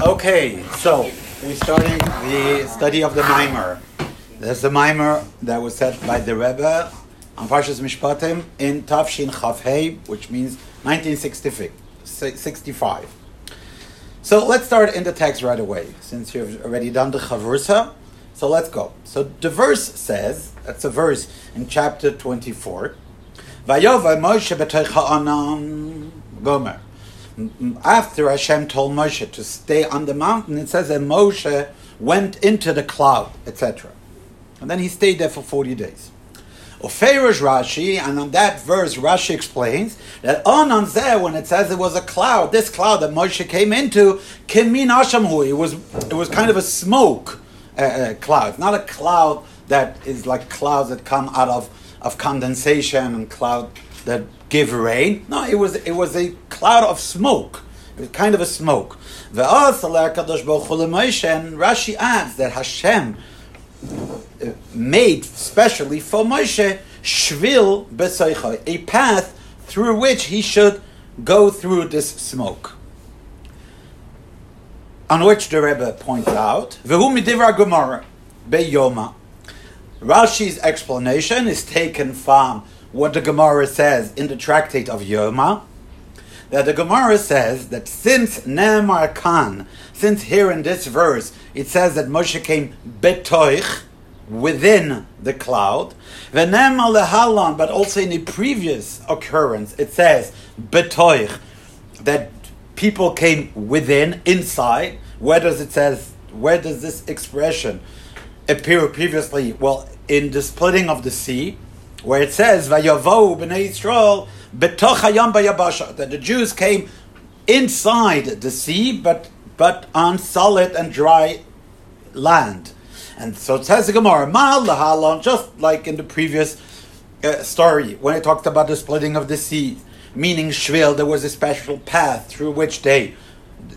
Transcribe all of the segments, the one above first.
Okay, so we're starting the study of the Mimer. There's a Mimer that was said by the Rebbe on Parshas Mishpatim in Tafshin Chafhei, which means 1965. So let's start in the text right away, since you've already done the Chavrusa. So let's go. So the verse says, that's a verse in chapter 24. Vayova Moshe b'toich ha'anan gomer after Hashem told Moshe to stay on the mountain, it says that Moshe went into the cloud, etc. And then he stayed there for 40 days. Ofeirish Rashi, and on that verse, Rashi explains that on there, when it says it was a cloud, this cloud that Moshe came into, kimin ashamhu, it was it was kind of a smoke uh, uh, cloud, not a cloud that is like clouds that come out of, of condensation and cloud that give rain. No, it was it was a cloud of smoke. It was kind of a smoke. The And Rashi adds that Hashem uh, made specially for Moshe shvil b'soicha, a path through which he should go through this smoke. On which the Rebbe points out, V'hu midivra Gemara beyoma. Rashi's explanation is taken from what the Gemara says in the tractate of Yoma, that the Gemara says that since Ne'emar Khan, since here in this verse it says that Moshe came betoich, within the cloud, v'ne'emar lehalon, but also in the previous occurrence it says betoich, that people came within, inside. Where does it says? Where does this expression appear previously? Well, in the splitting of the sea, where it says that the Jews came inside the sea, but but on solid and dry land. And so it says the Gemara, just like in the previous uh, story when it talked about the splitting of the sea, meaning Shvil, there was a special path through which they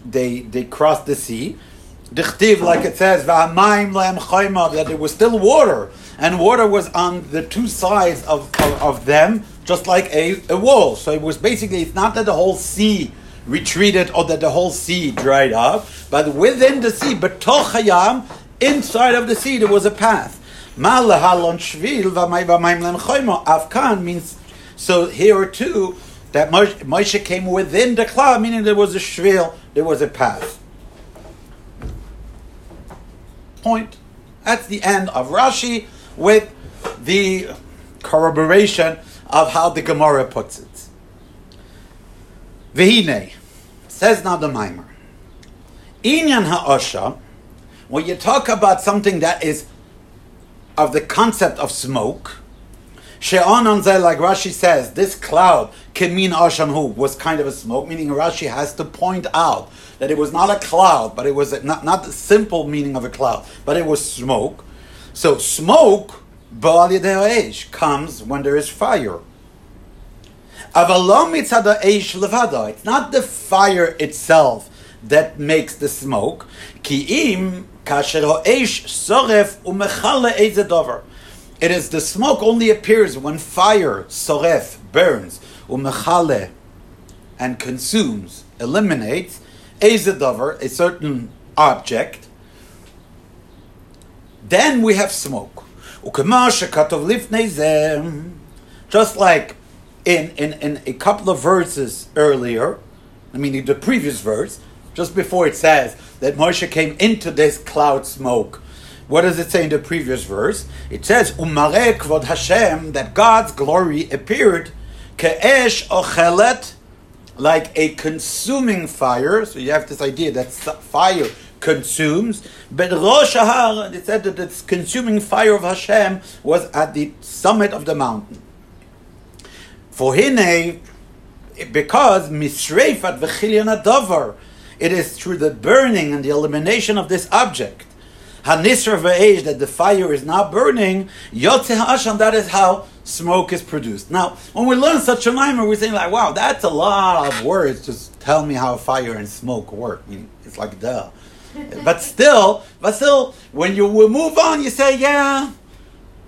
they they crossed the sea. Dichtiv, like it says, that there was still water and water was on the two sides of, of, of, them, just like a, a wall. So it was basically, it's not that the whole sea retreated or that the whole sea dried up, but within the sea, betochayam, inside of the sea, there was a path. Avkan means, so here too, that Moshe came within the cloud, meaning there was a shvil, there was a path. Point. That's the end of Rashi with the corroboration of how the Gemara puts it. Vihine, says now the Mimer. Inyan ha'osha, when you talk about something that is of the concept of smoke, She'on on like Rashi says, this cloud, Kemin Ashamhu, was kind of a smoke, meaning Rashi has to point out that it was not a cloud, but it was not, not the simple meaning of a cloud, but it was smoke. So smoke, comes when there is fire. It's not the fire itself that makes the smoke. It is the smoke only appears when fire, soref, burns, umechale, and consumes, eliminates, ezedover, a certain object, then we have smoke. Just like in, in, in a couple of verses earlier, I mean in the previous verse, just before it says that Moshe came into this cloud smoke. What does it say in the previous verse? It says, Hashem, that God's glory appeared, ke'esh ochelet, like a consuming fire. So you have this idea that fire consumes. But Rosh Har, it said that the consuming fire of Hashem was at the summit of the mountain. For Hine, because Misreifat v'chilyan adover, it is through the burning and the elimination of this object. Hanisra v'eish, that the fire is not burning, Yotzeh Hashem, that is how smoke is produced. Now, when we learn such a mimer, we're saying like, wow, that's a lot of words to tell me how fire and smoke work. I mean, it's like duh but still, but still, when you will move on, you say, yeah.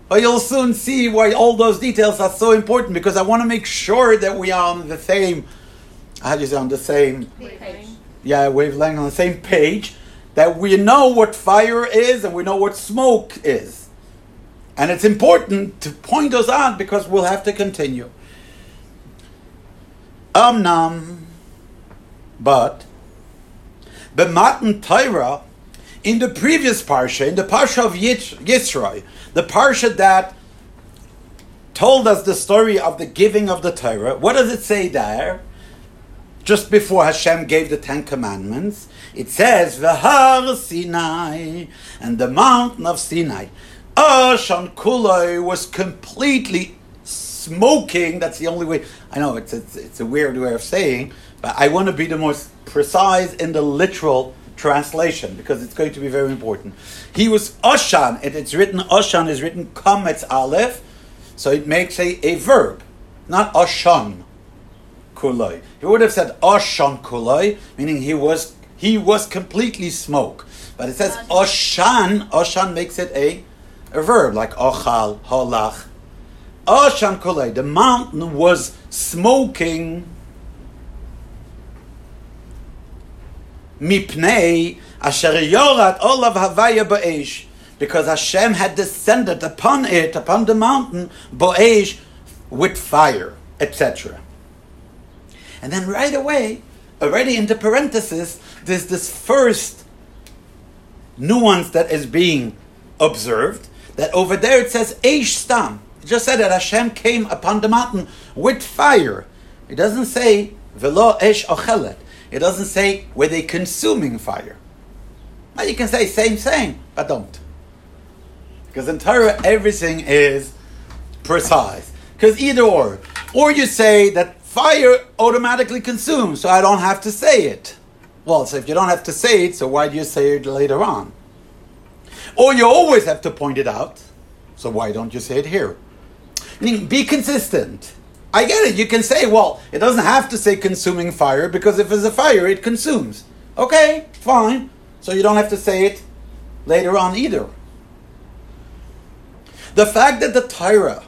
But you'll soon see why all those details are so important because I want to make sure that we are on the same, how do you say, on the same page. yeah, wavelength on the same page, that we know what fire is and we know what smoke is. And it's important to point those out because we'll have to continue. Um, Amnam, but the Matan Torah, in the previous parsha, in the parsha of Yisroi, the parsha that told us the story of the giving of the Torah, what does it say there? Just before Hashem gave the Ten Commandments, it says, V'har Sinai, and the mountain of Sinai. Ashan Kulai was completely smoking. That's the only way. I know it's, it's, it's a weird way of saying, but I want to be the most precise in the literal translation because it's going to be very important. He was Oshan, and it's written Oshan is written Kametz Aleph, so it makes a, a verb, not Oshan Kulai. He would have said Oshan Kulai, meaning he was he was completely smoke. But it says Oshan, Oshan makes it a, a verb, like Ochal, Holach. Oshan Kulai, the mountain was smoking mipnei asher yorat olav havaya ba'esh, because Hashem had descended upon it, upon the mountain, ba'esh, with fire, etc. And then right away, already in the parenthesis, there's this first nuance that is being observed, that over there it says Eish Stam. It just said that Hashem came upon the mountain with fire. It doesn't say Velo Esh Ochelet. It doesn't say were they consuming fire. Now you can say same thing, but don't. Because in Torah everything is precise. Because either or. Or you say that fire automatically consumes, so I don't have to say it. Well, so if you don't have to say it, so why do you say it later on? Or you always have to point it out, so why don't you say it here? Meaning, be consistent. I get it. You can say, well, it doesn't have to say consuming fire because if it's a fire, it consumes. Okay, fine. So you don't have to say it later on either. The fact that the Torah,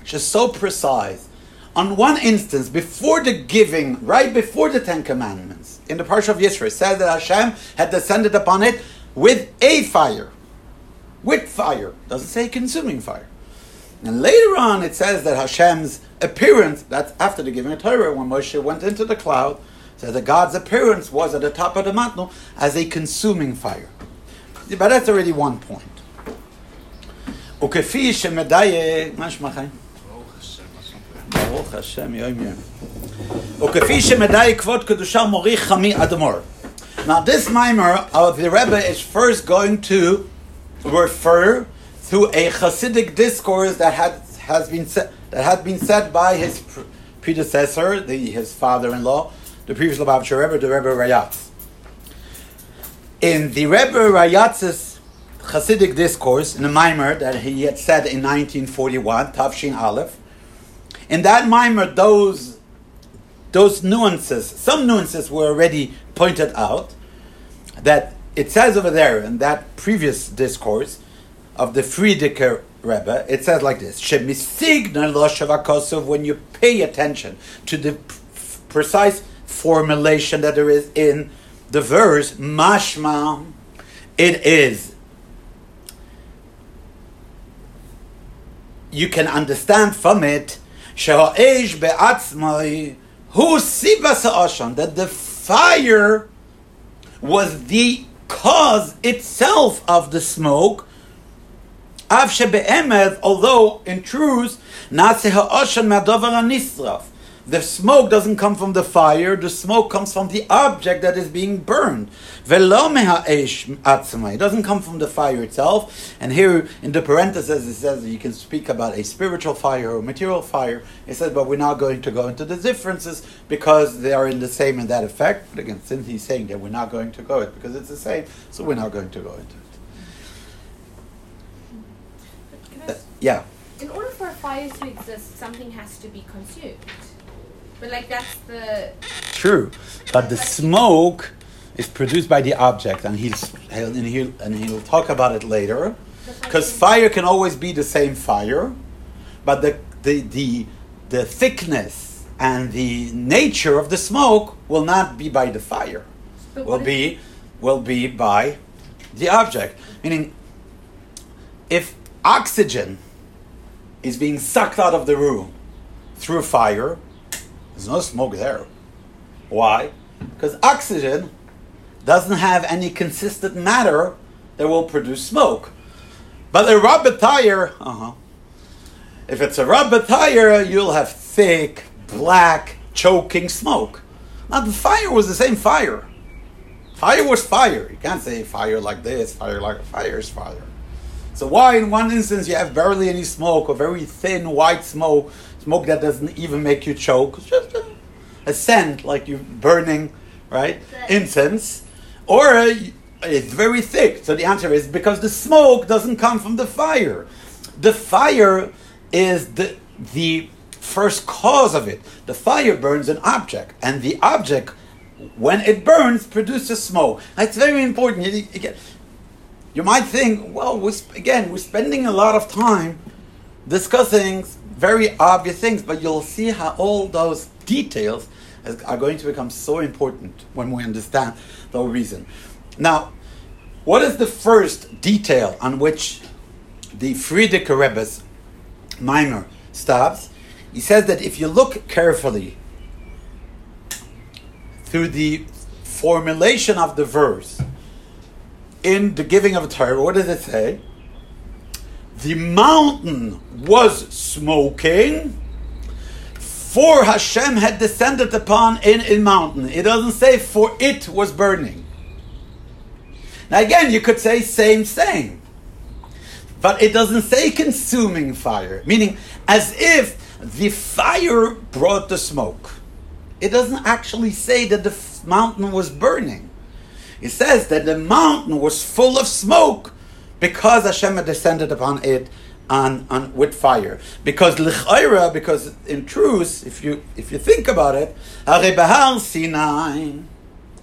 which is so precise, on one instance, before the giving, right before the Ten Commandments, in the Parsha of Yisro, said that Hashem had descended upon it with a fire. With fire. Doesn't say consuming fire. And later on, it says that Hashem's appearance, that's after the giving of Torah, when Moshe went into the cloud, says that God's appearance was at the top of the mountain as a consuming fire. But that's already one point. וכפי שמדייק, מה שמך חיים? ברוך השם, יום יום. וכפי שמדייק כבוד קדושה מורי חמי אדמו"ר. Now this mimer of the Rebbe is first going to refer to a Hasidic discourse that had has been said that had been said by his predecessor, the, his father-in-law, the previous Lubavitcher Rebbe, the Rebbe Rayatz. In the Rebbe Rayatz's Hasidic discourse, in the mimer that he had said in 1941, Tavshin Aleph, in that mimer, those those nuances, some nuances were already pointed out. That it says over there in that previous discourse of the Frierdiker Rebbe, it says like this: When you pay attention to the precise formulation that there is in the verse, mashma, it is. You can understand from it, who that the fire was the cause itself of the smoke, although in truth, nase ha'oshan ma'dover nisraf. the smoke doesn't come from the fire, the smoke comes from the object that is being burned. It doesn't come from the fire itself. And here in the parentheses it says you can speak about a spiritual fire or material fire. It says, but we're not going to go into the differences because they are in the same in that effect. But again, since he's saying that we're not going to go it because it's the same, so we're not going to go into it. Uh, yeah. In order for a fire to exist, something has to be consumed. But like that's the true. But the smoke is produced by the object, and he's and he'll and he'll talk about it later. Because fire can always be the same fire, but the the the the thickness and the nature of the smoke will not be by the fire. But will be will be by the object. Meaning, if oxygen is being sucked out of the room through fire, there's no smoke there. Why? Because oxygen doesn't have any consistent matter that will produce smoke. But a rubber tire, uh-huh. If it's a rubber tire, you'll have thick, black, choking smoke. Now the fire was the same fire. Fire was fire. You can't say fire like this, fire like fire is fire. So why in one instance you have barely any smoke or very thin white smoke, smoke that doesn't even make you choke, it's just a, a scent like you're burning, right? Incense, or uh, it's very thick. So the answer is because the smoke doesn't come from the fire. The fire is the the first cause of it. The fire burns an object, and the object, when it burns, produces smoke. It's very important. You, you, get, you might think, well, we're, again, we're spending a lot of time discussing very obvious things, but you'll see how all those details are going to become so important when we understand the reason. Now, what is the first detail on which the Frierdiker Rebbe's Mimer stops? He says that if you look carefully through the formulation of the verse in the giving of a Torah, what does it say? The mountain was smoking, for Hashem had descended upon in a mountain. It doesn't say for it was burning. Now again, you could say same, same. But it doesn't say consuming fire, meaning as if the fire brought the smoke. It doesn't actually say that the f- mountain was burning. It says that the mountain was full of smoke because Hashem had descended upon it on, on with fire. Because lichayra, because in truth, if you if you think about it, Sinai,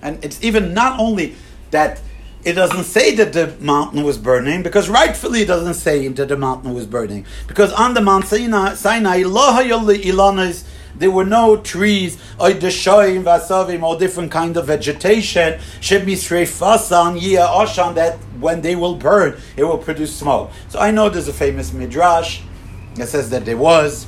and it's even not only that it doesn't say that the mountain was burning, because rightfully it doesn't say that the mountain was burning. Because on the Mount Sinai, Sinai there were no trees, or all different kind of vegetation, oshan, that when they will burn, it will produce smoke. So I know there's a famous midrash that says that there was,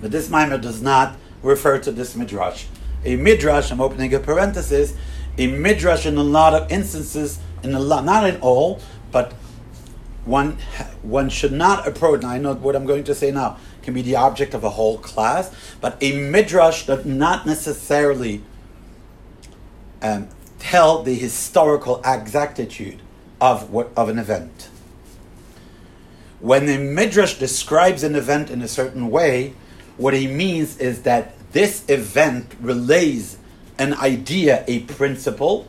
but this mimer does not refer to this midrash. A midrash, I'm opening a parenthesis, a midrash in a lot of instances, in a lot, not in all, but one one should not approach. Now I know what I'm going to say now can be the object of a whole class, but a midrash does not necessarily um, tell the historical exactitude of what of an event. When the midrash describes an event in a certain way, what he means is that this event relays an idea, a principle,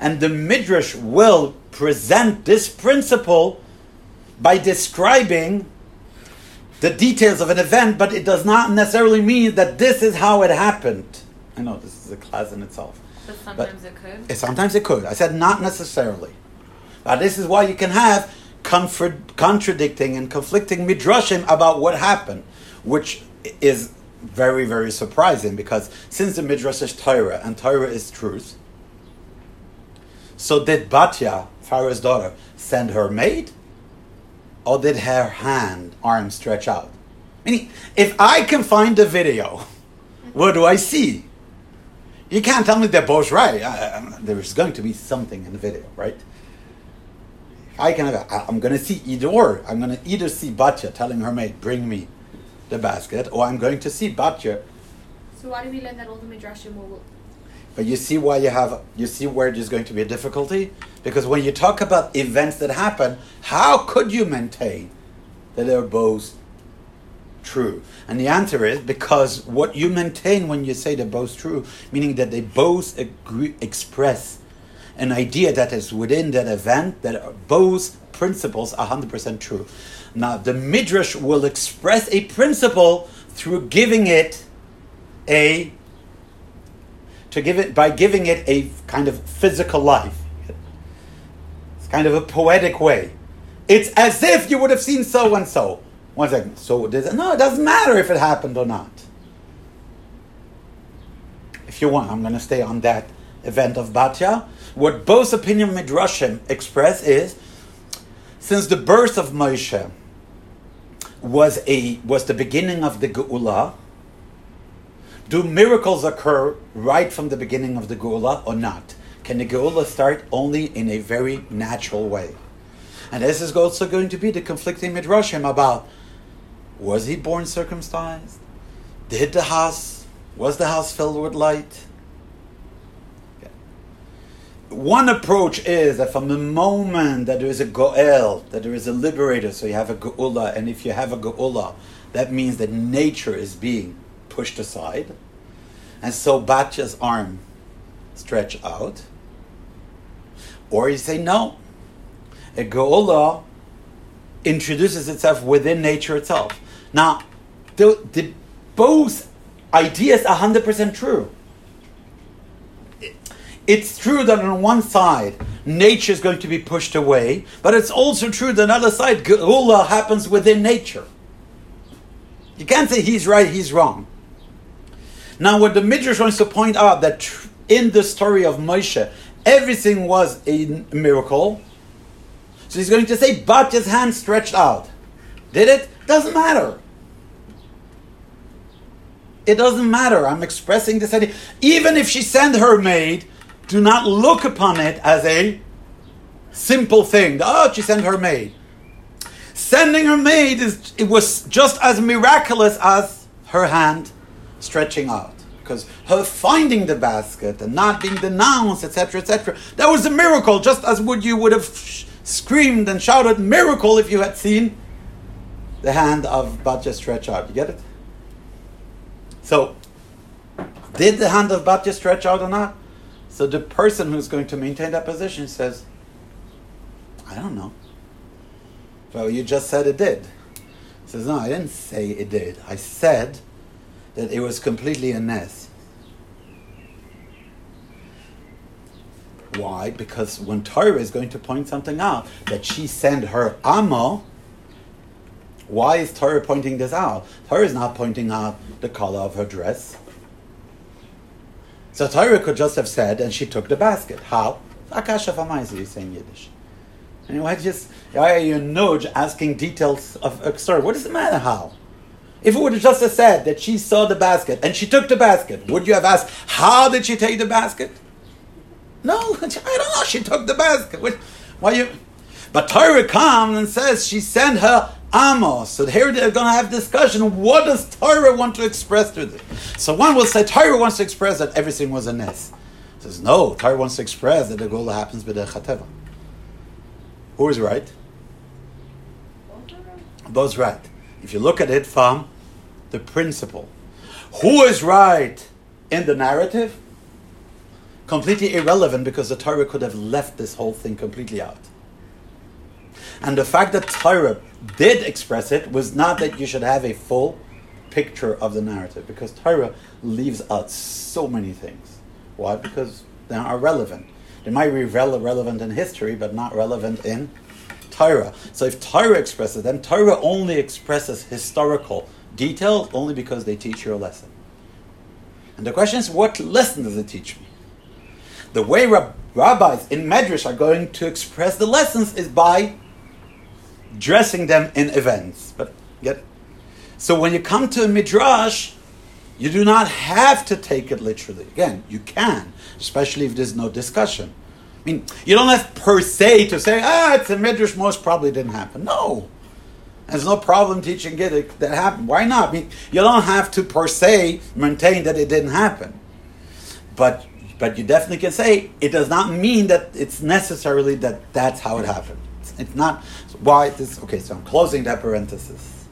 and the midrash will present this principle by describing the details of an event, but it does not necessarily mean that this is how it happened. I know this is a class in itself. But sometimes it could. Sometimes it could. I said not necessarily. But this is why you can have contra- contradicting and conflicting midrashim about what happened, which is very, very surprising because since the midrash is Torah and Torah is truth, so did Batya, Pharaoh's daughter, send her maid, or did her hand, arm stretch out? Meaning, if I can find the video, what do I see? You can't tell me they're both right. I, I, there's going to be something in the video, right? I can. I, I'm going to see either or. I'm going to either see Batya telling her maid, "Bring me the basket," or I'm going to see Batya. So why do we learn that all the midrashim will? But you see why you have. You see where there's going to be a difficulty because when you talk about events that happen, how could you maintain that they're both true? And the answer is because what you maintain when you say they're both true, meaning that they both agree, express an idea that is within that event, that both principles are 100% true. Now, the Midrash will express a principle through giving it a to give it by giving it a kind of physical life. It's kind of a poetic way. It's as if you would have seen so and so. One second. So does it, no, it doesn't matter if it happened or not. If you want, I'm going to stay on that event of Batya. What both opinion midrashim express is, since the birth of Moshe was a was the beginning of the Geula, do miracles occur right from the beginning of the Geula or not? Can the Geula start only in a very natural way? And this is also going to be the conflicting midrashim about was he born circumcised? Did the house was the house filled with light? One approach is that from the moment that there is a goel, that there is a liberator, so you have a geula, and if you have a geula, that means that nature is being pushed aside, and so Batya's arm stretch out. Or you say no, a geula introduces itself within nature itself. Now, the, the both ideas are hundred percent true it's true that on one side, nature is going to be pushed away, but it's also true that on the other side, Geula happens within nature. You can't say he's right, he's wrong. Now, what the Midrash wants to point out that in the story of Moshe, everything was a miracle. So he's going to say, but his hand stretched out. Did it? Doesn't matter. It doesn't matter. I'm expressing this idea. Even if she sent her maid do not look upon it as a simple thing. Oh, she sent her maid. Sending her maid is it was just as miraculous as her hand stretching out. Because her finding the basket and not being denounced, etc., etc., that was a miracle, just as would you would have screamed and shouted miracle if you had seen the hand of Batya stretch out. You get it? So, did the hand of Batya stretch out or not? So the person who's going to maintain that position says, I don't know. Well, you just said it did. He says, No, I didn't say it did. I said that it was completely a nest. Why? Because when Torah is going to point something out, that she sent her Amo, why is Torah pointing this out? Torah is not pointing out the color of her dress. So Torah could just have said, and she took the basket. How? Akasha you say in Yiddish. And why just why are you nudge asking details of uh, a story? What does it matter how? If it would have just said that she saw the basket and she took the basket, would you have asked how did she take the basket? No, I don't know. She took the basket. Why you? But Torah comes and says she sent her Amos. So here they're going to have discussion. What does Torah want to express through this? So one will say Torah wants to express that everything was a ness. Says no. Torah wants to express that the goal happens with the chateva. Who is right? Both right. If you look at it from the principle, who is right in the narrative? Completely irrelevant because the Torah could have left this whole thing completely out. And the fact that Torah did express it was not that you should have a full picture of the narrative, because Torah leaves out so many things. Why? Because they are relevant. They might be relevant in history, but not relevant in Torah. So if Torah expresses them, Torah only expresses historical details only because they teach you a lesson. And the question is, what lesson does it teach me? The way rab- rabbis in Medrash are going to express the lessons is by dressing them in events. But get so when you come to a midrash, you do not have to take it literally. Again, you can, especially if there's no discussion. I mean, you don't have per se to say, ah, it's a midrash, most probably didn't happen. No. There's no problem teaching it that happened. Why not? I mean, you don't have to per se maintain that it didn't happen. But but you definitely can say it does not mean that it's necessarily that that's how it happened. It's, it's not why this? Okay, so I'm closing that parenthesis.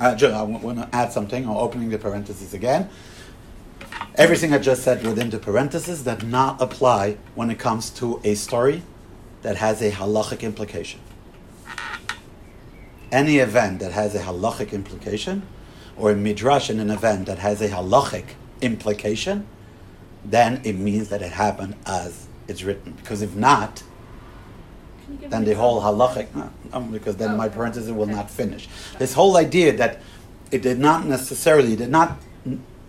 Uh, I want to add something. I'm opening the parenthesis again. Everything I just said within the parenthesis does not apply when it comes to a story that has a halachic implication. Any event that has a halachic implication, or a midrash in an event that has a halachic implication, then it means that it happened as it's written. Because if not, then the whole halachic, no, um, because then oh, my parenthesis will not finish. This whole idea that it did not necessarily, did not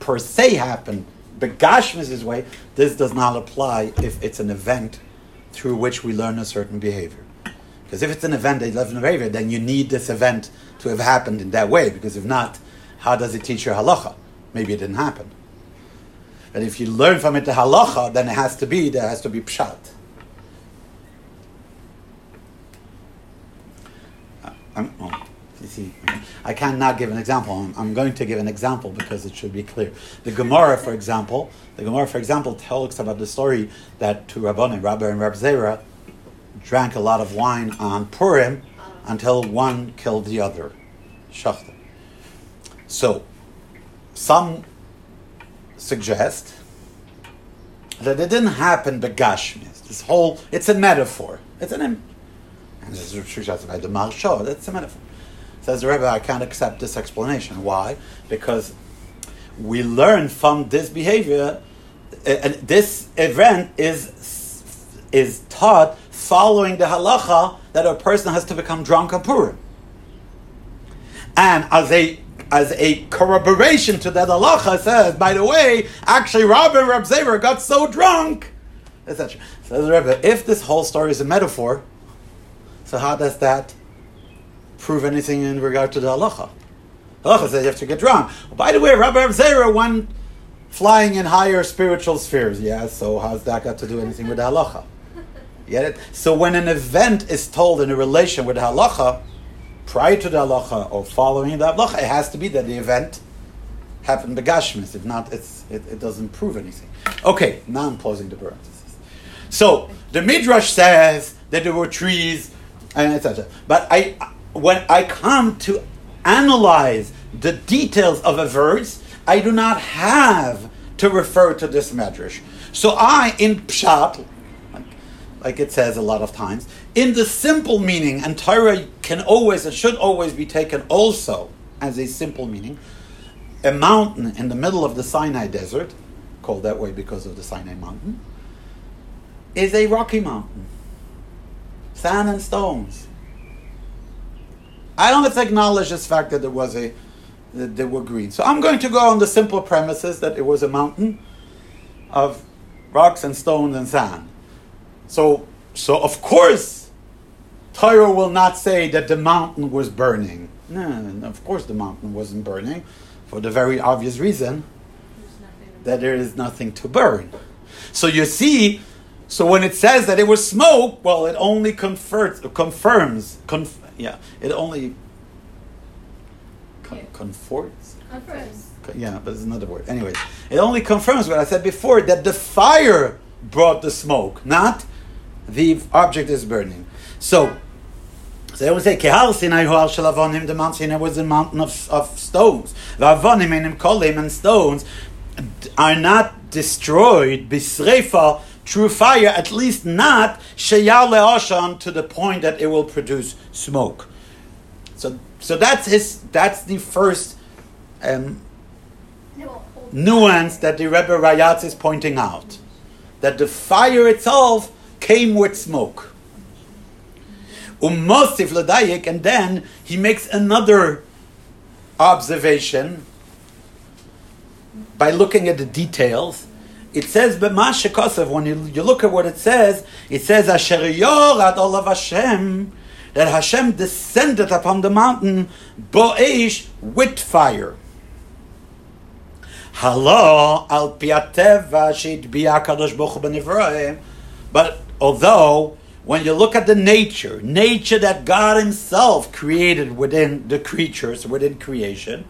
per se happen, begashmis way, this does not apply if it's an event through which we learn a certain behavior. Because if it's an event that learn behavior, then you need this event to have happened in that way. Because if not, how does it teach your halacha? Maybe it didn't happen. But if you learn from it the halacha, then it has to be there has to be pshat. Uh, I'm, oh, you see, I cannot give an example. I'm, I'm, going to give an example because it should be clear. The Gemara, for example, the Gemara, for example, tells about the story that two Rabbanim, Rabbi and Rab Zera, drank a lot of wine on Purim until one killed the other. Shachta. So, some suggest that it didn't happen begashmis. This whole, it's a metaphor. It's an, and this is by the Maharsha, it's a metaphor. Says the Rebbe, I can't accept this explanation. Why? Because we learn from this behavior, and this event is is taught following the halacha that a person has to become drunk on Purim. And as a as a corroboration to that halacha says, by the way, actually Rabbi Rab Zever got so drunk, etc. Says Rebbe, if this whole story is a metaphor, so how does that prove anything in regard to the halacha? Halacha says you have to get drunk. Well, by the way, Rabbi Rab Zever went flying in higher spiritual spheres. Yeah, so how's that got to do anything with the halacha? Get it? So when an event is told in a relation with the halacha, prior to the halacha or following the halacha, it has to be that the event happened begashmis. If not, it, it doesn't prove anything. Okay, now I'm closing the parenthesis. So the midrash says that there were trees and etc. But I, when I come to analyze the details of a verse, I do not have to refer to this midrash. So I, in pshat, like it says a lot of times, in the simple meaning, and Torah can always and should always be taken also as a simple meaning, a mountain in the middle of the Sinai desert, called that way because of the Sinai mountain, is a rocky mountain. Sand and stones. I don't have to acknowledge this fact that there was a that they were green. So I'm going to go on the simple premises that it was a mountain of rocks and stones and sand. So so of course Torah will not say that the mountain was burning. No, of course the mountain wasn't burning, for the very obvious reason that there is nothing to burn. So you see, so when it says that it was smoke, well, it only confirms, confirms, conf, yeah, it only con- yeah. comforts. Confirms. Yeah, but it's another word. Anyways, it only confirms what I said before that the fire brought the smoke, not the object is burning. So so they would say, Kehar Sinai hu al shalavonim, the Mount Sinai was a mountain of, of stones. Vavonim enim kolim, and stones are not destroyed, bisrefa, through fire, at least not sheyal le'oshan, to the point that it will produce smoke. So, so that's his, that's the first um, nuance that the Rebbe Rayatz is pointing out. That the fire itself came with smoke. Umosif ladayik, and then he makes another observation by looking at the details. It says b'mashikosav when you, you look at what it says, it says asher yorad olav Hashem that Hashem descended upon the mountain bo'esh with fire. Halo al piateva bochu But although when you look at the nature, nature that God Himself created within the creatures, within creation,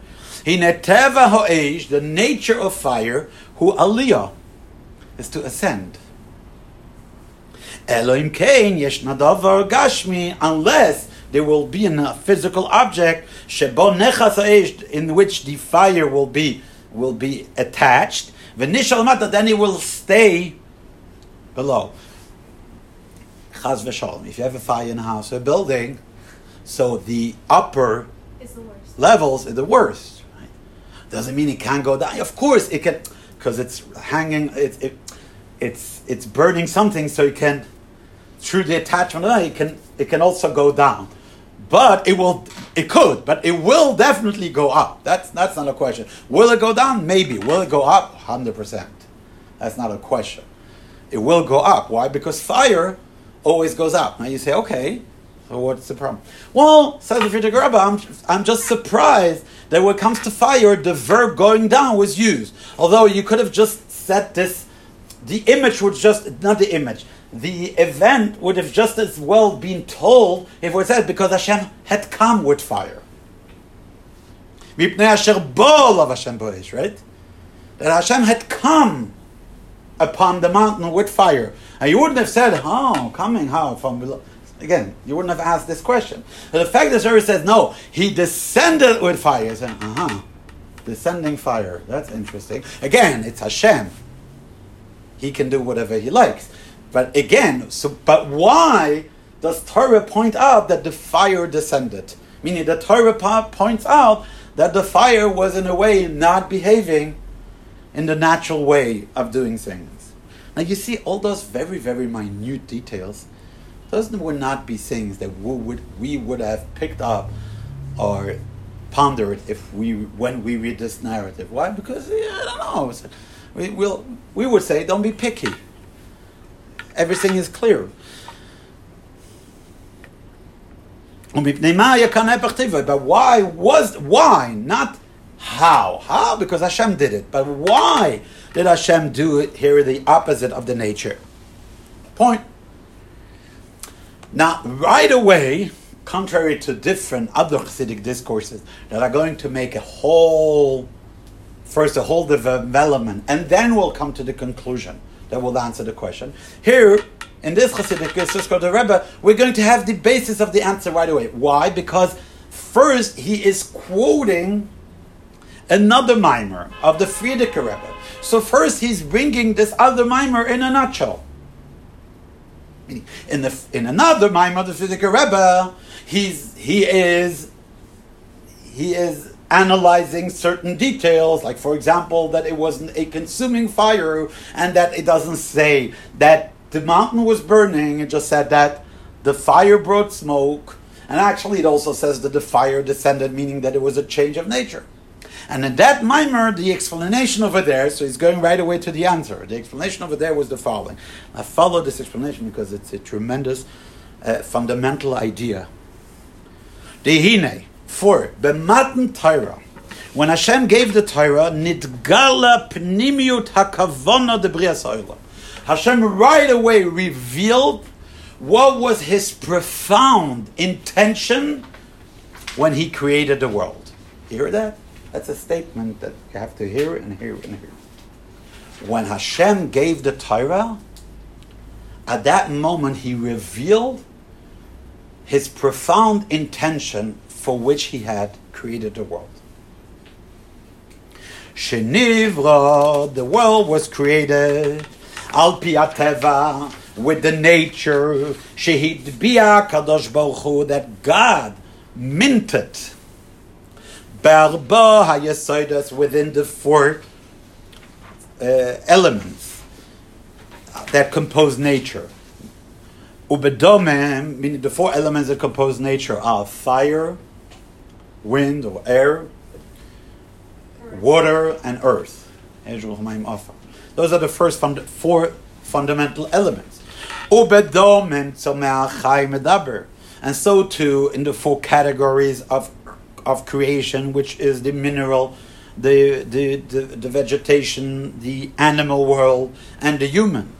Hineteva ho'esh, the nature of fire, who aliyah, is to ascend. Elohim kain yesh nadavar gashmi, unless there will be a physical object, shebo nechas in which the fire will be will be attached. V'nishal mata, then it will stay below chaz v'shalom. If you have a fire in a house or a building, so the upper the levels are the worst. Right? Doesn't mean it can't go down. Of course it can, because it's hanging. It, it, it's it's burning something, so it can through the attachment. Ah, it can it can also go down, but it will, it could, but it will definitely go up. That's that's not a question. Will it go down? Maybe. Will it go up? Hundred percent. That's not a question. It will go up. Why? Because fire always goes up. Now you say, okay, so what's the problem? Well, says the Rebbe, I'm, I'm just surprised that when it comes to fire, the verb going down was used. Although you could have just said this, the image would just, not the image, the event would have just as well been told if it was said because Hashem had come with fire. Right? That Hashem had come upon the mountain with fire. And you wouldn't have said, oh, coming how from below. Again, you wouldn't have asked this question. But the fact that Torah says, no, he descended with fire. Say, uh-huh, descending fire. That's interesting. Again, it's Hashem. He can do whatever he likes. But again, so but why does Torah point out that the fire descended? Meaning the Torah points out that the fire was in a way not behaving in the natural way of doing things. Now you see all those very, very minute details. Those would not be things that we would we would have picked up or pondered if we when we read this narrative. Why? Because yeah, I don't know. We will we would say don't be picky. Everything is clear. But why was why not how? How? Because Hashem did it. But why did Hashem do it here, the opposite of the nature? Point. Now, right away, contrary to different other Hasidic discourses that are going to make a whole, first a whole development, and then we'll come to the conclusion that will answer the question. Here, in this Hasidic discourse, the Rebbe, we're going to have the basis of the answer right away. Why? Because first he is quoting another mimer of the Frierdiker Rebbe. So first he's bringing this other mimer in a nutshell. In the in another of the Frierdiker Rebbe, he's he is he is analyzing certain details, like for example that it wasn't a consuming fire, and that it doesn't say that the mountain was burning. It just said that the fire brought smoke, and actually it also says that the fire descended, meaning that it was a change of nature. And in that mimer, the explanation over there, so he's going right away to the answer. The explanation over there was the following. I follow this explanation because it's a tremendous uh, fundamental idea. Dehine, for b'matan Torah, when Hashem gave the Torah, nidgala pnimiut hakavona de Hashem right away revealed what was his profound intention when he created the world. You hear that? That's a statement that you have to hear and hear and hear. When Hashem gave the Torah, at that moment he revealed his profound intention for which he had created the world. Shenivra, the world was created, al piateva, with the nature, shehid bia kadosh baruch that God minted Barba Hayasoidas within the four uh, elements that compose nature. Ubedome, meaning the four elements that compose nature are fire, wind or air, water, and earth. Those are the first fund- four fundamental elements. And so too in the four categories of of creation, which is the mineral, the, the, the, the vegetation, the animal world, and the human.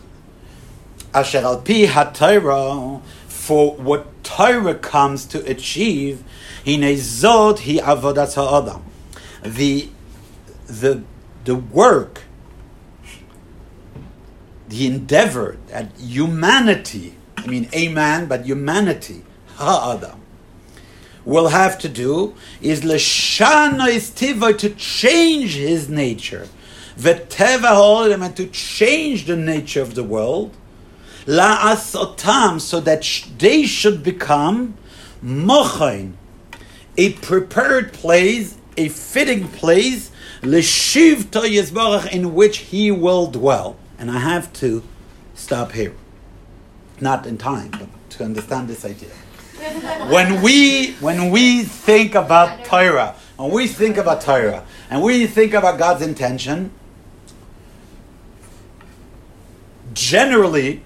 Asher al pi ha for what Torah comes to achieve, hine zod hi avodas ha'adam. The, the, the work, the endeavor that humanity, I mean a man, but humanity, ha'adam, will have to do is leshana is tiva to change his nature, v'teva ha'olam and to change the nature of the world, la'asotam so that they should become mochain, a prepared place, a fitting place, leshiv to in which he will dwell. And I have to stop here. Not in time, but to understand this idea. When we when we think about Torah, when we think about Torah, and we think about God's intention, generally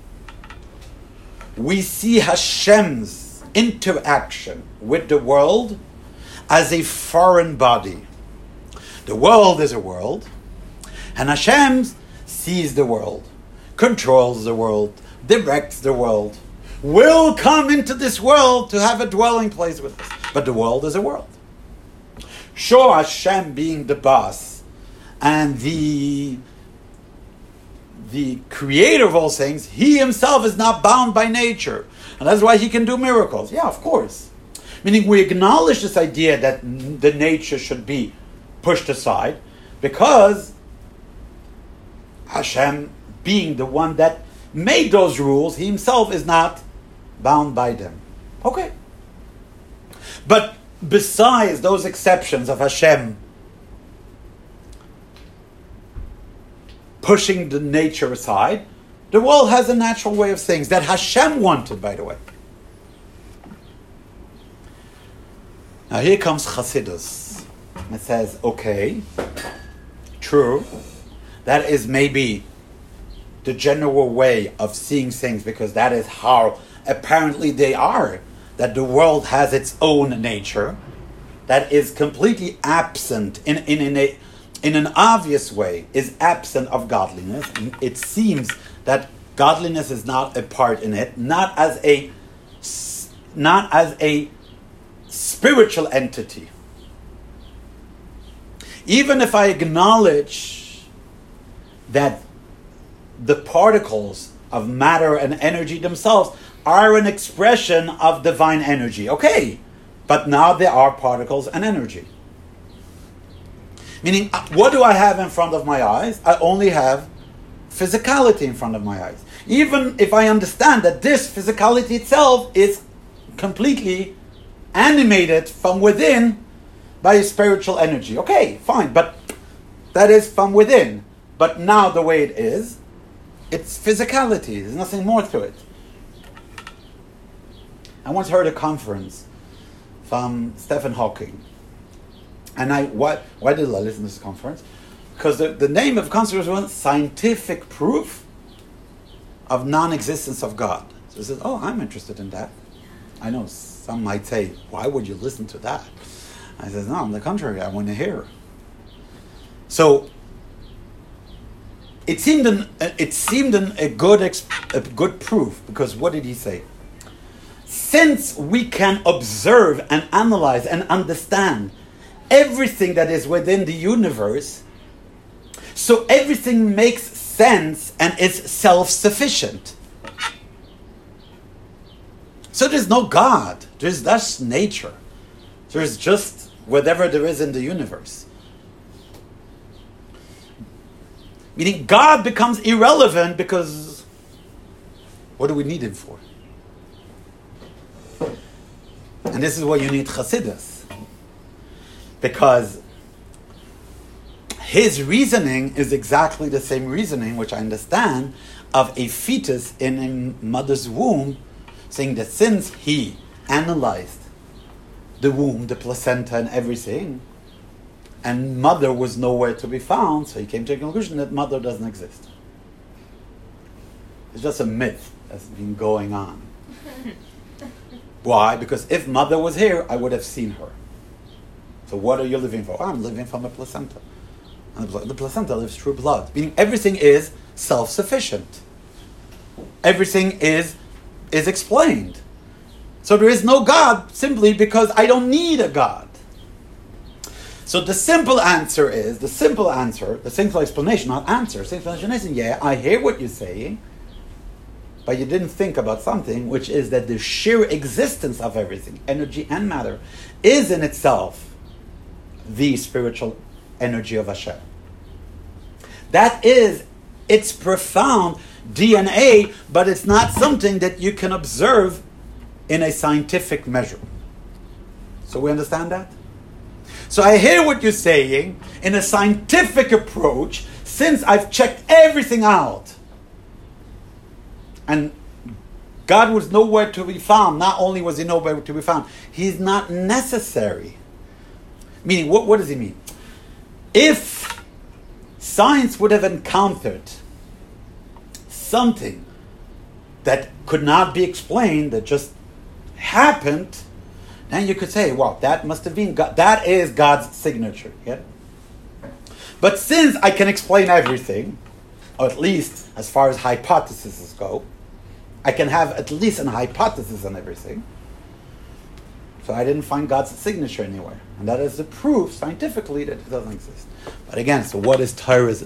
we see Hashem's interaction with the world as a foreign body. The world is a world, and Hashem sees the world, controls the world, directs the world, will come into this world to have a dwelling place with us. But the world is a world. Sure, Hashem being the boss and the the creator of all things, he himself is not bound by nature. And that's why he can do miracles. Yeah, of course. Meaning we acknowledge this idea that the nature should be pushed aside because Hashem, being the one that made those rules, he himself is not bound by them. Okay. But besides those exceptions of Hashem pushing the nature aside, the world has a natural way of things that Hashem wanted, by the way. Now here comes Chassidus. It says, okay, true, that is maybe the general way of seeing things because that is how apparently they are. That the world has its own nature that is completely absent in, in, in, a, in an obvious way, is absent of godliness. It seems that godliness is not a part in it, not as a not as a spiritual entity. Even if I acknowledge that the particles of matter and energy themselves are an expression of divine energy. Okay, but now there are particles and energy. Meaning, uh, what do I have in front of my eyes? I only have physicality in front of my eyes. Even if I understand that this physicality itself is completely animated from within by spiritual energy. Okay, fine, but that is from within. But now the way it is, it's physicality. There's nothing more to it. I once heard a conference from Stephen Hawking. And I why why did I listen to this conference? Because the, the name of the conference was scientific proof of non-existence of God. So he says, Oh, I'm interested in that. I know some might say, Why would you listen to that? I says, No, on the contrary, I want to hear. So it seemed an, it seemed an, a good a good proof because what did he say? Since we can observe and analyze and understand everything that is within the universe, so everything makes sense and is self sufficient. So there's no God, there's just nature, there's just whatever there is in the universe. Meaning God becomes irrelevant because what do we need him for? And this is why you need Chassidus. Because his reasoning is exactly the same reasoning, which I understand, of a fetus in a mother's womb, saying that since he analyzed the womb, the placenta, and everything, and mother was nowhere to be found, so he came to a conclusion that mother doesn't exist. It's just a myth that's been going on. Why? Because if mother was here, I would have seen her. So what are you living for? I'm living from a placenta. And the placenta lives through blood. Meaning everything is self-sufficient. Everything is is explained. So there is no God simply because I don't need a God. So the simple answer is, the simple answer, the simple explanation, not answer, simple explanation is, yeah, I hear what you're saying, but you didn't think about something, which is that the sheer existence of everything, energy and matter, is in itself the spiritual energy of Hashem. That is its profound DNA, but it's not something that you can observe in a scientific measure. So we understand that? So I hear what you're saying in a scientific approach since I've checked everything out. And God was nowhere to be found. Not only was he nowhere to be found, he's not necessary. Meaning, what, what does he mean? If science would have encountered something that could not be explained, that just happened, then you could say, well, that must have been God. That is God's signature. Yeah? But since I can explain everything, or at least as far as hypotheses go, I can have at least an hypothesis on everything. So I didn't find God's signature anywhere. And that is the proof scientifically that it doesn't exist. But again, so what is Torah's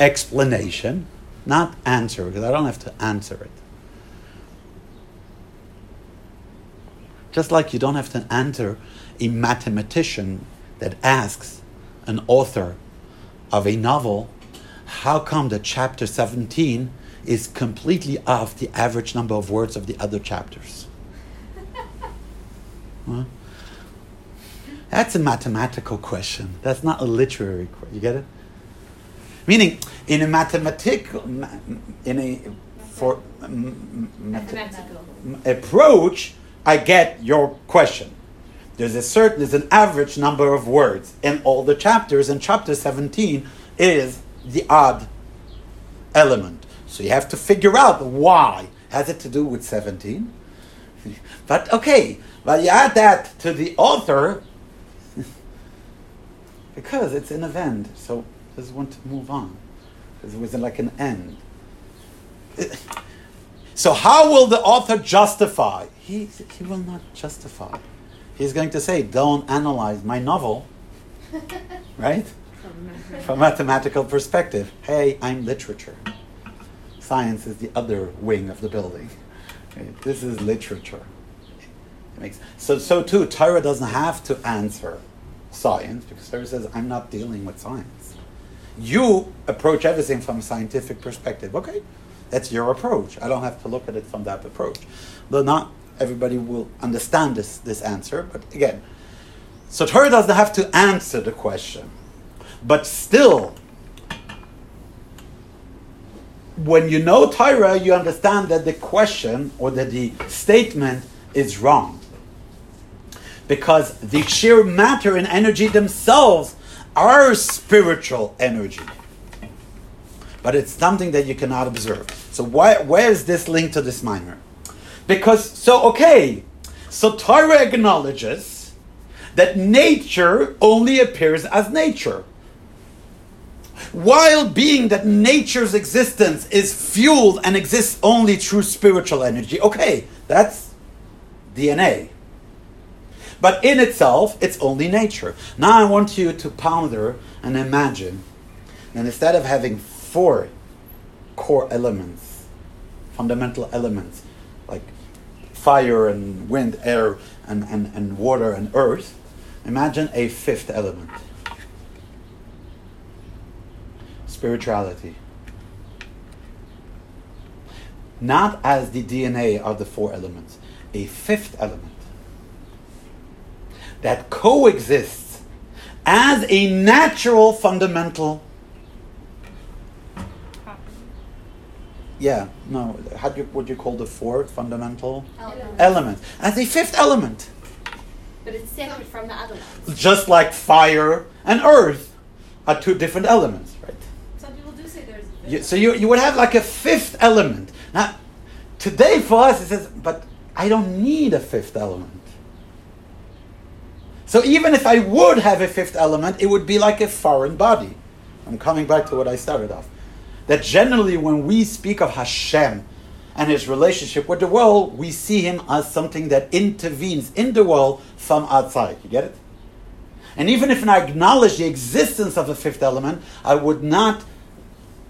explanation? Not answer, because I don't have to answer it. Just like you don't have to answer a mathematician that asks an author of a novel, how come that chapter 17 is completely off the average number of words of the other chapters? huh? That's a mathematical question. That's not a literary question. You get it? Meaning, in a mathematical, in a for Mathematical. approach, I get your question. There's a certain, there's an average number of words in all the chapters, and chapter 17 is the odd element. So you have to figure out why. Has it to do with 17? But okay, but you add that to the author because it's an event. So just want to move on. Because it was like an end. So how will the author justify? He, he will not justify. He's going to say, don't analyze my novel, right? From a mathematical perspective. Hey, I'm literature. Science is the other wing of the building. This is literature. It makes, so, so too, Torah doesn't have to answer science because Torah says, I'm not dealing with science. You approach everything from a scientific perspective. Okay, that's your approach. I don't have to look at it from that approach. But not everybody will understand this, this answer. But again, so Torah doesn't have to answer the question. But still, when you know Torah, you understand that the question or that the statement is wrong. Because the sheer matter and energy themselves are spiritual energy. But it's something that you cannot observe. So why, where is this link to this mimer? Because, so okay, so Torah acknowledges that nature only appears as nature. While being that nature's existence is fueled and exists only through spiritual energy, okay, that's DNA. But in itself, it's only nature. Now I want you to ponder and imagine that instead of having four core elements, fundamental elements, like fire and wind, air, and, and, and water and earth, imagine a fifth element spirituality. Not as the DNA of the four elements, a fifth element that coexists as a natural fundamental. Yeah, no, how do you, would you call the four fundamental elements? As a fifth element. But it's separate from the other ones. Just like fire and earth are two different elements, right? Some people do say there's. You, so you, you would have like a fifth element. Now, today for us, it says, but I don't need a fifth element. So even if I would have a fifth element, it would be like a foreign body. I'm coming back to what I started off. That generally, when we speak of Hashem and his relationship with the world, we see him as something that intervenes in the world from outside. You get it? And even if I acknowledge the existence of a fifth element, I would not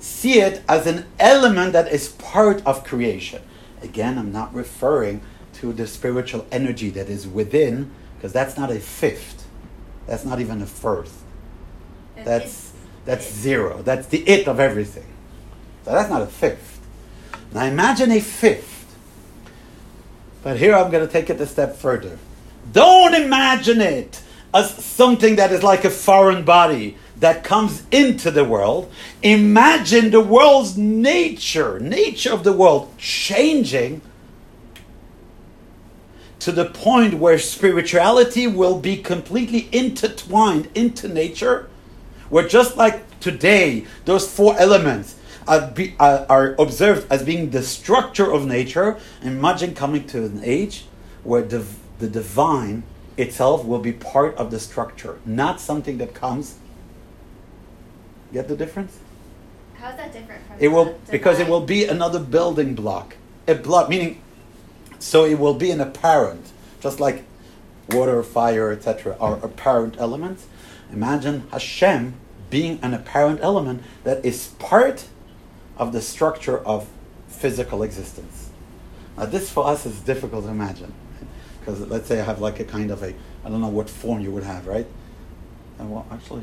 see it as an element that is part of creation. Again, I'm not referring to the spiritual energy that is within, because that's not a fifth. That's not even a first. That's that's zero. That's the it of everything. So that's not a fifth. Now imagine a fifth. But here I'm going to take it a step further. Don't imagine it as something that is like a foreign body that comes into the world. Imagine the world's nature, nature of the world changing to the point where spirituality will be completely intertwined into nature, where just like today, those four elements are, be, are, are observed as being the structure of nature, imagine coming to an age where the, the divine itself will be part of the structure, not something that comes. Get the difference? How is that different from It will because it will be another building block. A block meaning so it will be an apparent, just like water, fire, etc. are apparent elements. Imagine Hashem being an apparent element that is part of the structure of physical existence. Now this for us is difficult to imagine. Because let's say I have like a kind of a I don't know what form you would have, right? And well actually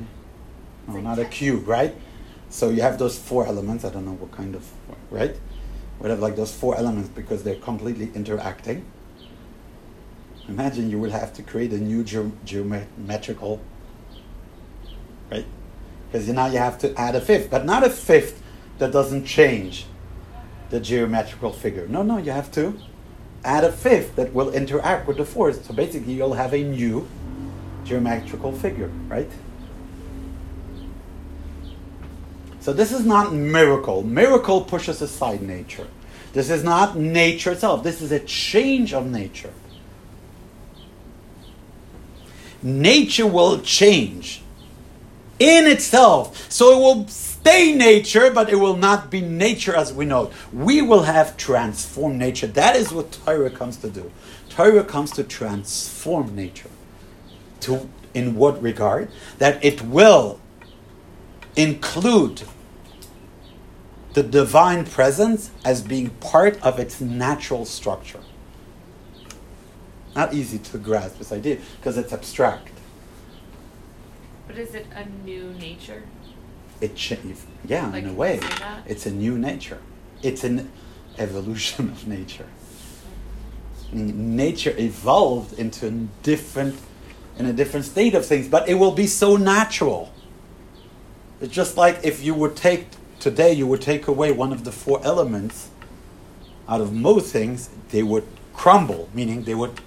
no, not a cube, right? So you have those four elements. I don't know what kind of, right? We have like those four elements because they're completely interacting. Imagine you will have to create a new ge- geometrical, right? Because now you have to add a fifth, but not a fifth that doesn't change the geometrical figure. No, no, you have to add a fifth that will interact with the fourth. So basically, you'll have a new geometrical figure, right? So this is not miracle. Miracle pushes aside nature. This is not nature itself. This is a change of nature. Nature will change in itself. So it will stay nature, but it will not be nature as we know it. We will have transformed nature. That is what Torah comes to do. Torah comes to transform nature. To in what regard? That it will include the divine presence as being part of its natural structure. Not easy to grasp this idea because it's abstract. But is it a new nature? It cha- yeah, Like, in a way, you say that? it's a new nature. It's an evolution of nature. Nature evolved into a different, in a different state of things, but it will be so natural. It's just like if you would take today, you would take away one of the four elements out of most things, they would crumble, meaning they would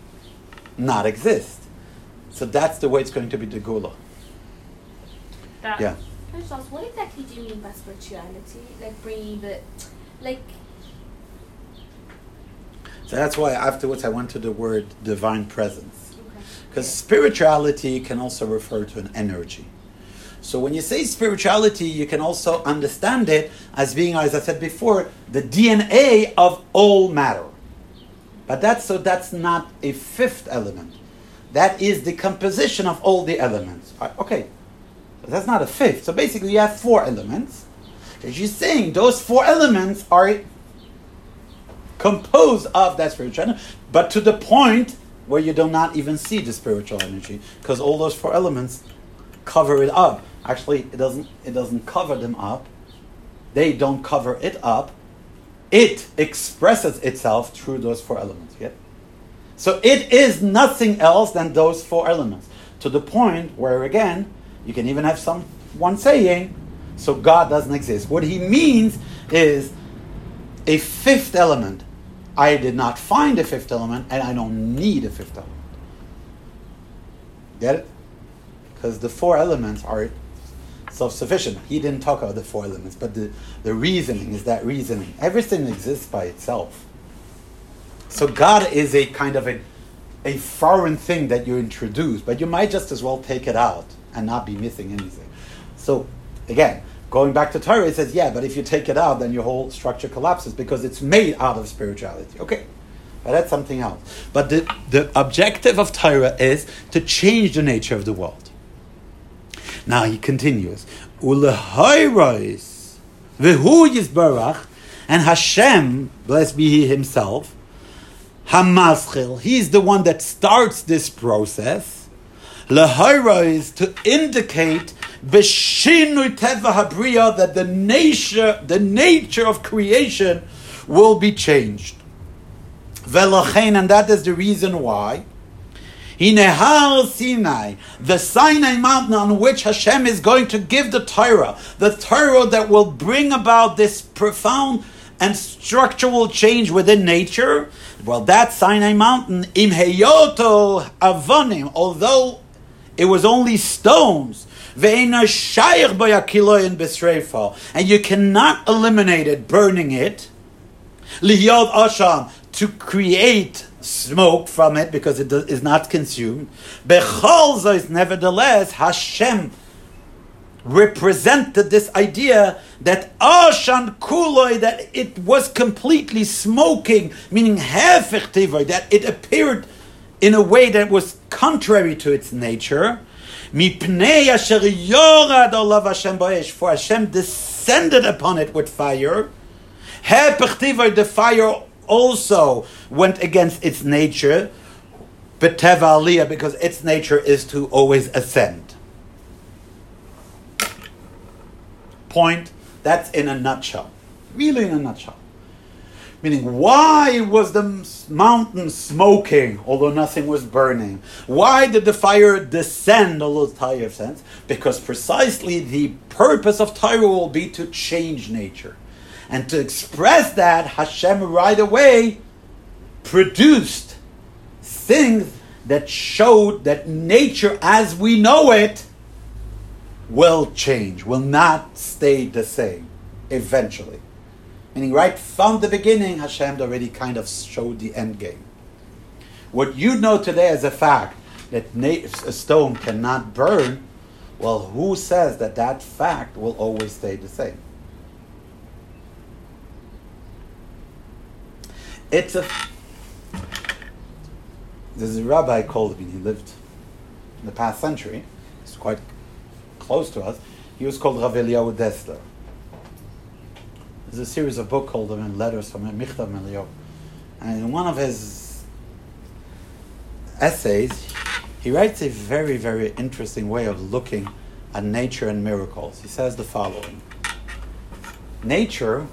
not exist. So that's the way it's going to be the Geula. That Yeah. Can I just ask, what exactly do you mean by spirituality? Like bringing the, like, So that's why afterwards I went to the word divine presence. okay. Because spirituality can also refer to an energy. So when you say spirituality, you can also understand it as being, as I said before, the DNA of all matter. But that's so that's not a fifth element. That is the composition of all the elements. Uh, Okay, that's not a fifth. So basically, you have four elements. As you're saying, those four elements are composed of that spiritual energy, but to the point where you do not even see the spiritual energy, because all those four elements cover it up. Actually, it doesn't. It doesn't cover them up. They don't cover it up. It expresses itself through those four elements. Yeah. So it is nothing else than those four elements. To the point where again, you can even have someone saying, "So God doesn't exist." What he means is a fifth element. I did not find a fifth element, and I don't need a fifth element. Get it? Because the four elements are self-sufficient. He didn't talk about the four elements, but the, the reasoning is that reasoning. Everything exists by itself. So God is a kind of a, a foreign thing that you introduce, but you might just as well take it out and not be missing anything. So again, going back to Torah, it says, yeah, but if you take it out, then your whole structure collapses because it's made out of spirituality. Okay. But that's something else. But the, the objective of Torah is to change the nature of the world. Now he continues, Ulehairos, Vehu Yisbarach, and Hashem, blessed be He Himself, Hamaschil, He's the one that starts this process. Lehairos to indicate B'shinui Teva Habriya that the nature, the nature of creation will be changed. Velochein, and that is the reason why. Hinehar Sinai, the Sinai mountain on which Hashem is going to give the Torah, the Torah that will bring about this profound and structural change within nature, well, that Sinai mountain, im heyoto avonim, although it was only stones, and you cannot eliminate it, burning it, liyod asham, to create smoke from it because it does, is not consumed. Bechol is nevertheless Hashem represented this idea that Ashan Kuloi, that it was completely smoking, meaning hefech that it appeared in a way that was contrary to its nature. For Hashem descended upon it with fire. The fire also went against its nature, aliyah, because its nature is to always ascend. Point. That's in a nutshell. Really in a nutshell. Meaning, why was the mountain smoking, although nothing was burning? Why did the fire descend, although Torah sense? Because precisely the purpose of Torah will be to change nature. And to express that, Hashem right away produced things that showed that nature as we know it will change, will not stay the same eventually. Meaning, right from the beginning, Hashem already kind of showed the end game. What you know today as a fact that a stone cannot burn, well, who says that that fact will always stay the same? It's a. There's a rabbi called, he lived in the past century. He's quite close to us. He was called Rav Eliyahu Dessler. There's a series of books called him Letters from Michtav Eliyahu. And in one of his essays, he writes a very, very interesting way of looking at nature and miracles. He says the following Nature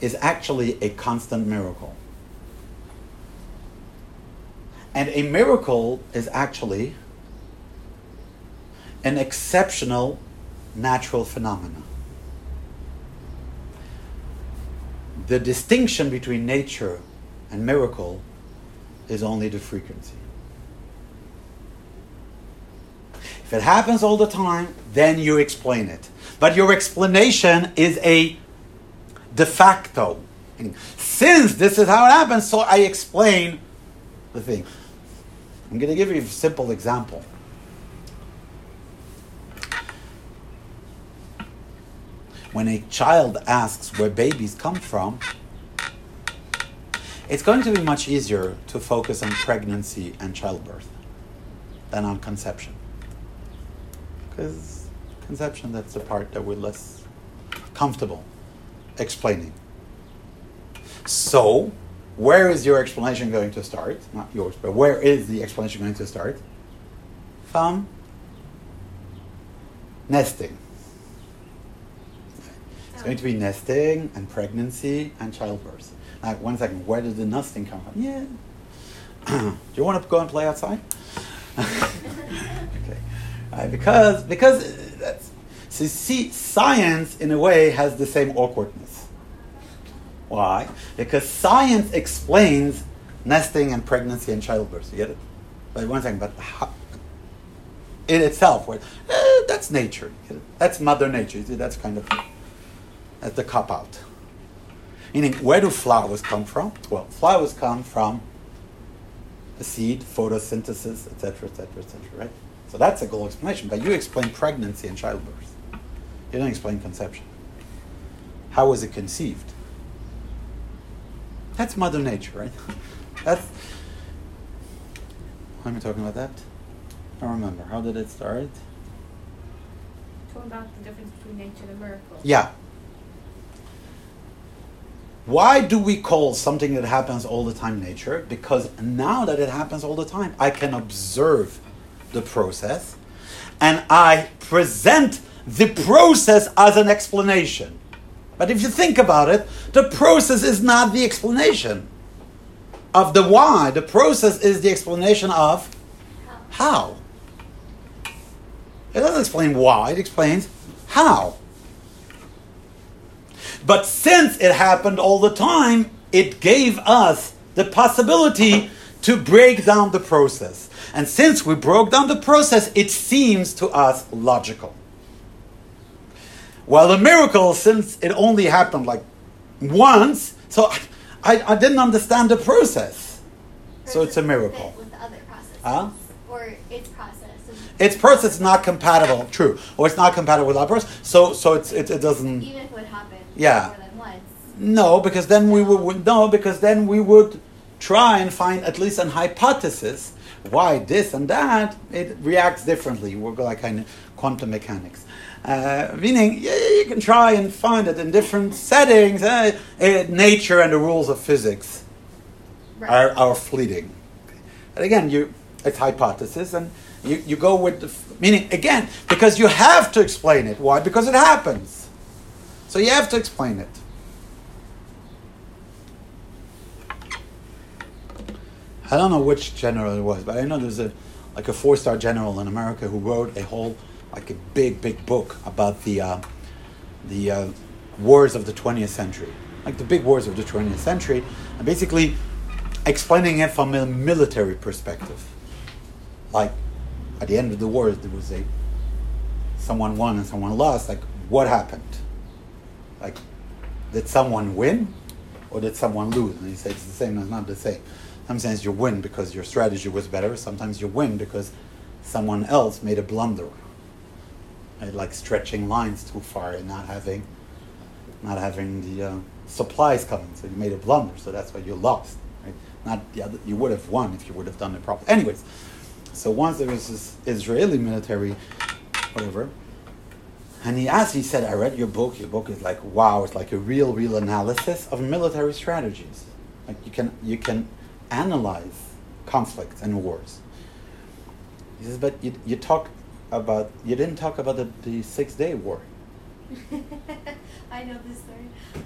is actually a constant miracle. And a miracle is actually an exceptional natural phenomenon. The distinction between nature and miracle is only the frequency. If it happens all the time, then you explain it. But your explanation is a de facto. Since this is how it happens, so I explain the thing. I'm going to give you a simple example. When a child asks where babies come from, it's going to be much easier to focus on pregnancy and childbirth than on conception. Because conception, that's the part that we're less comfortable explaining. So, where is your explanation going to start? Not yours, but where is the explanation going to start? From nesting. It's going to be nesting and pregnancy and childbirth. Now, one second, where did the nesting come from? Yeah. Do you want to go and play outside? okay. Uh, because because that's so see, science in a way has the same awkwardness. Why? Because science explains nesting and pregnancy and childbirth. You get it? But one second, but how, in itself, where, eh, that's nature. That's Mother Nature. That's kind of that's the cop out. Meaning, where do flowers come from? Well, flowers come from the seed, photosynthesis, etc., etc., etc. Right? So that's a good explanation. But you explain pregnancy and childbirth. You don't explain conception. How was it conceived? That's Mother Nature, right? That's. Why am I talking about that? I don't remember. How did it start? Talking about the difference between nature and miracle. Yeah. Why do we call something that happens all the time nature? Because now that it happens all the time, I can observe the process and I present the process as an explanation. But if you think about it, the process is not the explanation of the why. The process is the explanation of how. It doesn't explain why, it explains how. But since it happened all the time, it gave us the possibility to break down the process. And since we broke down the process, it seems to us logical. While a miracle, since it only happened like once, so I, I didn't understand the process. So it's a miracle. With the other processes. Huh? Or its process. Its process is not compatible, true, or it's not compatible with our process. So, so it's, it, it doesn't. Even if it would happen Yeah. more than once. No, because then we would no, because then we would try and find at least an hypothesis why this and that it reacts differently. We're like kind of quantum mechanics, uh, meaning yeah, you can try and find it in different settings. Uh, uh, nature and the rules of physics Right. are, are fleeting. But again, you it's hypothesis, and you, you go with the f- meaning again because you have to explain it. Why? Because it happens. So you have to explain it. I don't know which general it was, but I know there's a like a four-star general in America who wrote a whole like a big, big book about the uh, the uh, wars of the 20th century, like the big wars of the 20th century, and basically explaining it from a military perspective. Like at the end of the war, there was a someone won and someone lost. Like what happened? Like did someone win or did someone lose? And he said it's the same. It's not the same. Sometimes you win because your strategy was better. Sometimes you win because someone else made a blunder. Right? Like stretching lines too far and not having, not having the uh, supplies coming. So you made a blunder. So that's why you lost. Right? Not the other, you would have won if you would have done it properly. Anyways, so once there was this Israeli military, whatever, and he asked, he said, I read your book. Your book is like, wow, it's like a real, real analysis of military strategies. Like you can, you can analyze conflicts and wars. He says, but you, you talk about, you didn't talk about the, the Six Day War. I know this story.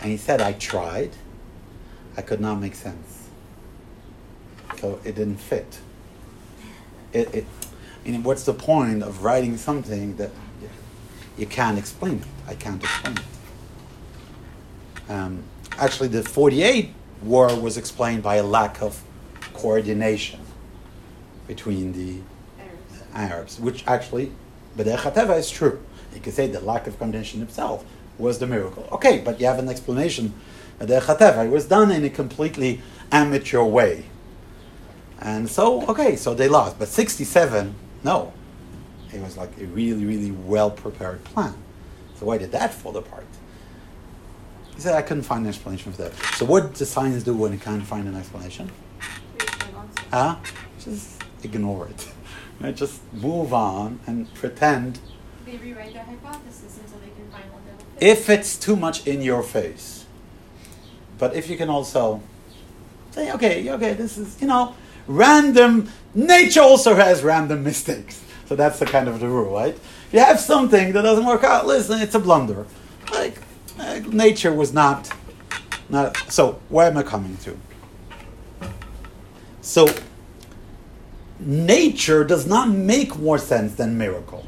And he said, I tried. I could not make sense. So it didn't fit. It, it, I mean, what's the point of writing something that you, can't explain it? I can't explain it. Um, actually, the 48 war was explained by a lack of coordination between the Arabs, which actually, B'derech is true. You could say the lack of coordination itself was the miracle. Okay, but you have an explanation. B'derech it was done in a completely amateur way. And so, okay, so they lost. But 67, no. It was like a really, really well prepared plan. So why did that fall apart? He said, I couldn't find an explanation for that. So what does science do when it can't find an explanation? Huh? Just ignore it. Right? Just move on and pretend They rewrite their hypothesis until they can find one that will fit. if it's too much in your face. But if you can also say, okay, okay, this is, you know, random, nature also has random mistakes. So that's the kind of the rule, right? If you have something that doesn't work out, listen, it's a blunder. Like, uh, nature was not, not, so where am I coming to? So, nature does not make more sense than miracle.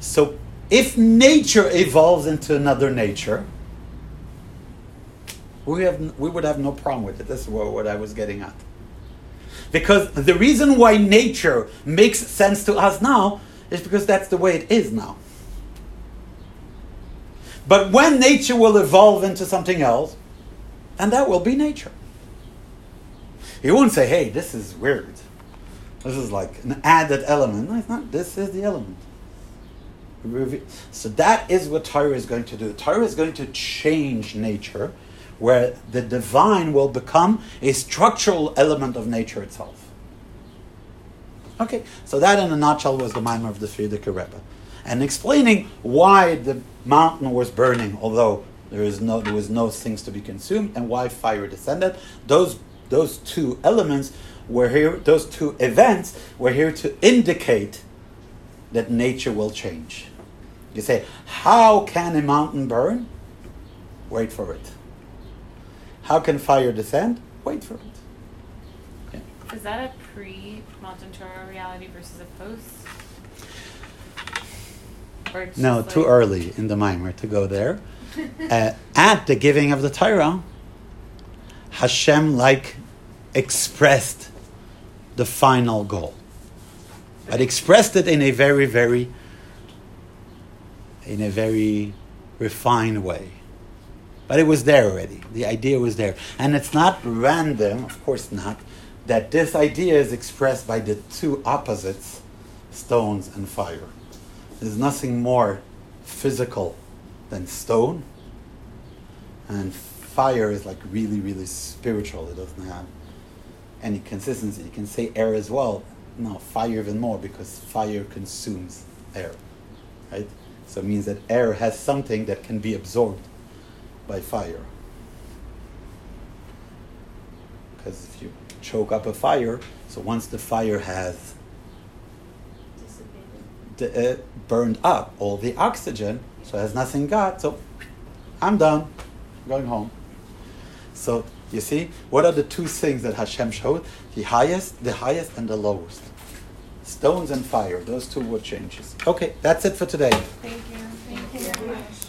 So, if nature evolves into another nature, we, have, we would have no problem with it. This is what, what I was getting at. Because the reason why nature makes sense to us now is because that's the way it is now. But when nature will evolve into something else, and that will be nature. You won't say, hey, this is weird. This is like an added element. No, it's not. This is the element. So that is what Torah is going to do. Torah is going to change nature, where the divine will become a structural element of nature itself. Okay, so that in a nutshell was the mimer of the Frierdiker Rebbe. And explaining why the mountain was burning, although there, is no, there was no things to be consumed, and why fire descended. Those, those two elements were here, those two events were here to indicate that nature will change. You say, how can a mountain burn? Wait for it. How can fire descend? Wait for it. Okay. Is that a pre Mountain Torah reality versus a post? No, just too early in the mimer to go there. Uh, at the giving of the Torah, Hashem like expressed the final goal, but expressed it in a very, very, in a very refined way. But it was there already. The idea was there, and it's not random, of course not, that this idea is expressed by the two opposites, stones and fire. There's nothing more physical than stone, and fire is like really, really spiritual. It doesn't have any consistency. You can say air as well. No, fire even more because fire consumes air, right? So it means that air has something that can be absorbed by fire. Because if you choke up a fire, so once the fire has the, uh, burned up all the oxygen, so it has nothing got. So I'm done, I'm going home. So you see, what are the two things that Hashem showed? The highest, the highest, and the lowest. Stones and fire. Those two were changes. Okay, that's it for today. Thank you. Thank you very much.